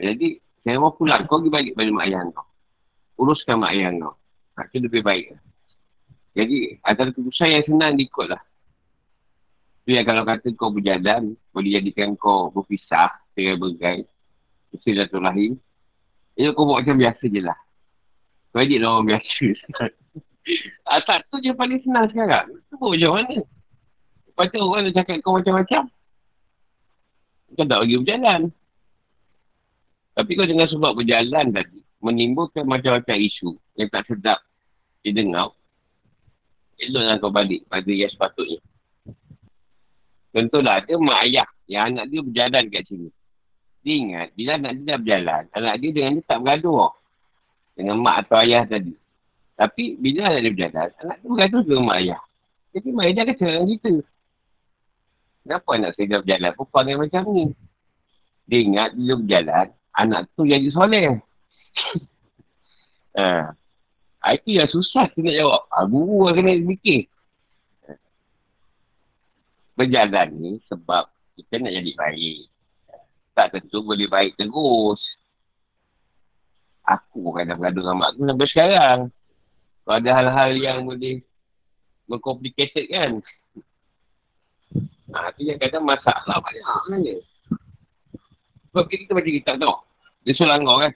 Speaker 1: Jadi, saya mau pulang. Kau pergi balik pada mak ayah kau. Uruskan mak ayah kau. Itu lebih baik. Jadi, antara keputusan yang senang diikut lah. Itu yang kalau kata kau berjalan, boleh jadikan kau berpisah, cerai bergai, mesti jatuh lahir. Itu kau buat macam biasa je lah. Kau lah orang biasa. [laughs] tak, tu je paling senang sekarang. Tu macam mana? Lepas tu orang dah cakap kau macam-macam. Kau tak pergi berjalan. Tapi kau dengan sebab berjalan tadi, menimbulkan macam-macam isu yang tak sedap didengar, eloklah kau balik pada yang sepatutnya. Contohlah, ada mak ayah yang anak dia berjalan kat sini. Dia ingat, bila anak dia dah berjalan, anak dia dengan dia tak bergaduh. Dengan mak atau ayah tadi. Tapi, bila dia berjalan, anak dia bergaduh dengan mak ayah. Jadi, mak ayah kata dengan kita. Kenapa anak saya dah berjalan? Perempuan yang macam ni. Dia ingat, bila berjalan, anak tu jadi soleh. ha. [laughs] Itu yang susah kita nak jawab. Ha, guru yang kena fikir. Berjalan ni sebab kita nak jadi baik. Tak tentu boleh baik terus. Aku kadang-kadang dengan mak aku sampai sekarang. Kalau ada hal-hal yang boleh mengkomplikated kan. Ha, tu yang kadang masalah banyak sebenarnya. Sebab kita kita tak tahu. Dia suruh langgar kan.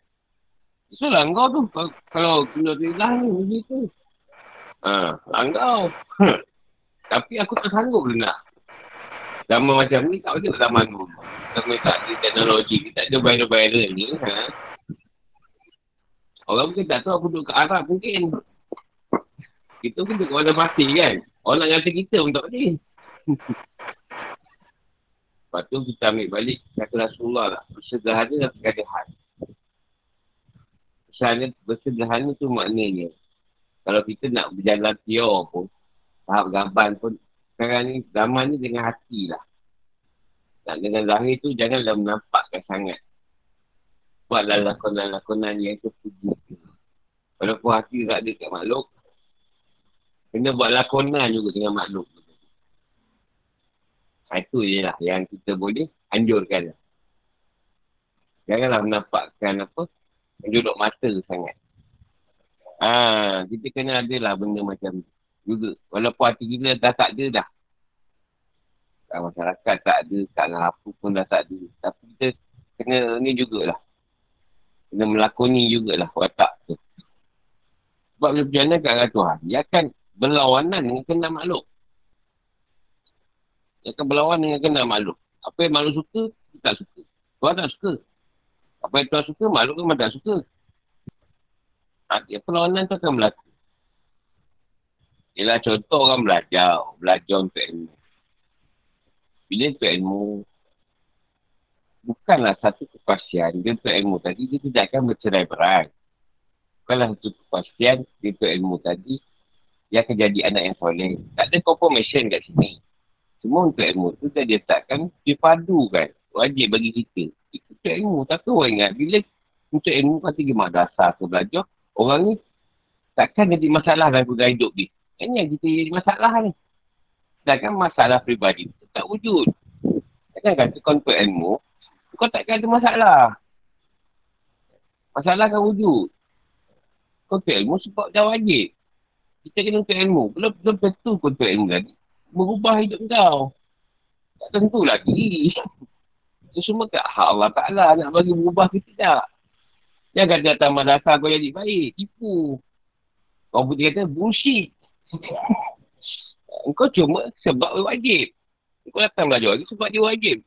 Speaker 1: Dia suruh langgar tu. Kalau kena tilah ni, begitu. Ha, langgar. Tapi aku tak sanggup pula nak. Zaman macam ni tak boleh zaman tu. Zaman tak ada teknologi. Kita ada viral-viral ni. Ha. Orang mungkin tak tahu aku duduk kat Arab mungkin. Kita pun duduk mana mati kan. Orang kata kita pun tak boleh. [laughs] Lepas tu kita ambil balik kata Rasulullah lah. Bersederhana dan keadaan. Bersederhana, bersederhana tu maknanya. Kalau kita nak berjalan tiaw pun, tahap gaban pun, sekarang ni zaman ni dengan hati lah. Dan dengan zahir tu janganlah menampakkan sangat. Buatlah lakonan-lakonan yang terpuji. Walaupun hati tak ada kat makhluk, kena buat lakonan juga dengan makhluk. Itu je lah yang kita boleh anjurkan. Janganlah menampakkan apa, menjuduk mata sangat. Ah, kita kena ada lah benda macam juga. Walaupun hati kita dah tak ada dah. Tak masyarakat tak ada, nak apa pun dah tak ada. Tapi kita kena ni jugalah. Kena melakoni jugalah watak tu. Sebab dia berjana kat arah Tuhan. Dia akan berlawanan dengan kena makhluk. Dia akan berlawan dengan kena makhluk. Apa yang makhluk suka, dia tak suka. Tuhan tak suka. Apa yang Tuhan suka, makhluk memang tak suka. Ha, perlawanan tu akan berlaku. Ialah contoh orang belajar. Belajar untuk ilmu. Bila untuk ilmu, bukanlah satu kepastian dia untuk ilmu tadi, dia tidak akan bercerai berai. Bukanlah satu kepastian dia untuk ilmu tadi, dia akan jadi anak yang soleh. Tak ada confirmation kat sini. Semua untuk ilmu tu dia letakkan dipadukan. Wajib bagi kita. Untuk ilmu. Tapi orang ingat bila untuk ilmu kata pergi madrasah ke belajar, orang ni takkan jadi masalah dalam kehidupan hidup dia. Ini yang kita jadi masalah ni. Sedangkan masalah peribadi tak wujud. Takkan kata kau untuk ilmu, kau takkan ada masalah. Masalah kan wujud. Kau untuk ilmu sebab dah wajib. Kita kena untuk ilmu. Belum, belum tentu kau untuk ilmu lagi. Berubah hidup kau. Tak tentu lagi. [laughs] Itu semua kat hak Allah Ta'ala nak bagi berubah ke tidak. Jangan datang madrasah kau jadi baik. Tipu. Kau putih kata bullshit. [laughs] kau cuma sebab wajib. Kau datang belajar lagi sebab dia wajib.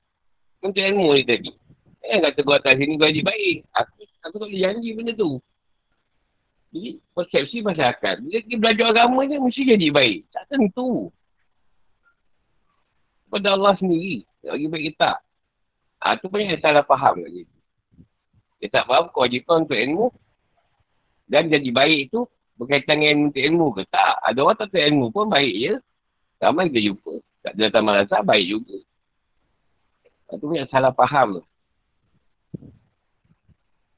Speaker 1: Untuk ilmu ni tadi. Eh kata kau atas sini kau baik. Aku, aku tak boleh janji benda tu. Jadi persepsi masyarakat. Bila kita belajar agama je mesti jadi baik. Tak tentu. Pada Allah sendiri. Dia bagi baik kita. Ha, tu pun yang salah faham lagi. Dia tak faham kewajipan untuk ilmu. Dan jadi baik tu berkaitan dengan untuk ilmu ke tak. Ada orang tak ilmu pun baik je. Ramai kita jumpa. Tak ada datang malasah baik juga. Itu pun yang salah faham tu.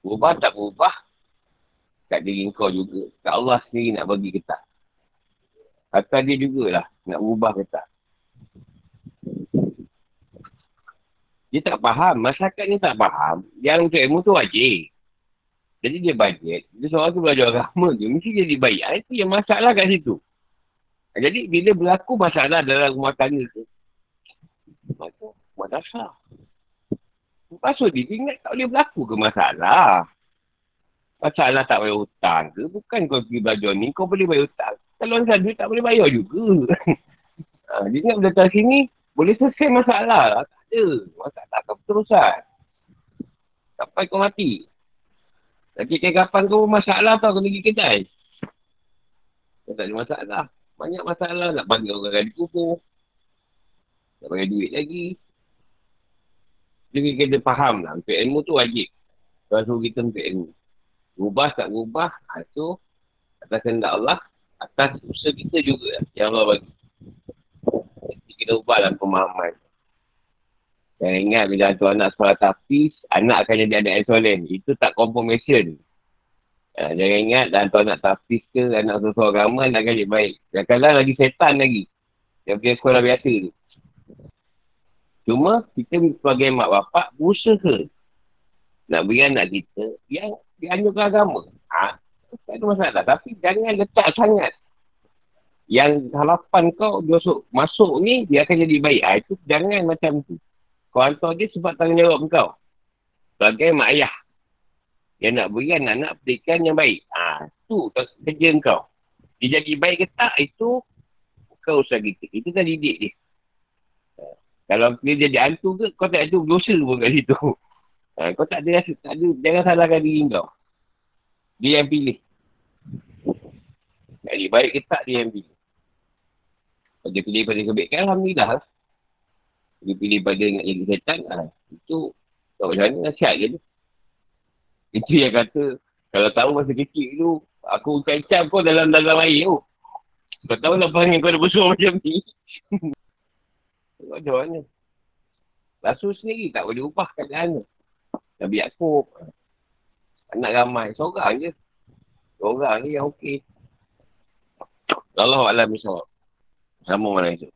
Speaker 1: Berubah tak berubah kat diri kau juga. Kat Allah sendiri nak bagi kita. Kata dia jugalah nak ubah kita. Dia tak faham. Masyarakat ni tak faham. Yang untuk ilmu tu wajib. Jadi dia bajet. Dia seorang tu belajar agama je. Mesti jadi baik. Itu yang masalah kat situ. Jadi bila berlaku masalah dalam rumah tangga tu. Maka madrasah. Maksud dia ingat tak boleh berlaku ke masalah. Masalah tak bayar hutang ke? Bukan kau pergi belajar ni, kau boleh bayar hutang. Kalau orang duit tak boleh bayar juga. [laughs] ha, dia ingat datang sini, boleh selesai masalah. Tak ada. Masalah akan berterusan. Sampai kau mati. Lagi kapan kau masalah tau kau pergi kedai. Kau tak ada masalah. Banyak masalah. Nak panggil orang yang dikubur. Nak bayar duit lagi. Jadi kita faham lah. Untuk ilmu tu wajib. Kalau suruh kita untuk ilmu. Ubah tak ubah, itu atas kehendak Allah, atas usaha kita juga yang Allah bagi. Jadi kita ubahlah pemahaman. Dan ingat bila tu anak sekolah tapis, anak akan jadi anak yang soleh. Itu tak confirmation. Ha, jangan ingat dan tuan nak tafis ke, anak sesuatu agama nak kali baik. Kadang-kadang lagi setan lagi. Yang punya sekolah biasa tu. Cuma kita sebagai mak bapak berusaha nak beri anak kita yang dianjurkan agama. Ha, tak ada masalah. Tapi jangan letak sangat. Yang harapan kau masuk, masuk ni, dia akan jadi baik. Ha, itu jangan macam tu. Kau hantar dia sebab tanggungjawab kau. Sebagai mak ayah. Yang nak beri anak-anak pendidikan yang baik. Ha, tu kerja kau. Dia jadi baik ke tak, itu kau usah kita. Itu kan didik dia. Kalau dia jadi hantu ke, kau tak ada dosa pun kat situ. Ha, [laughs] kau tak ada rasa, tak ada, jangan salahkan diri kau. Dia yang pilih. Jadi baik ke tak, dia yang pilih. Kalau dia pilih pada kebaikan, Alhamdulillah. Dia pilih pada ingat jadi setan, ha, itu tak macam mana, nasihat je tu. Itu yang kata, kalau tahu masa kecil tu, aku kacau kau dalam dalam air tu. Kau tahu nak panggil kau ada besar macam ni. [laughs] macam mana? Rasul sendiri tak boleh ubah keadaan tu. Nabi Yaakob. Anak ramai. Seorang je. Seorang je yang okey. Allah Alam. Sama mana itu.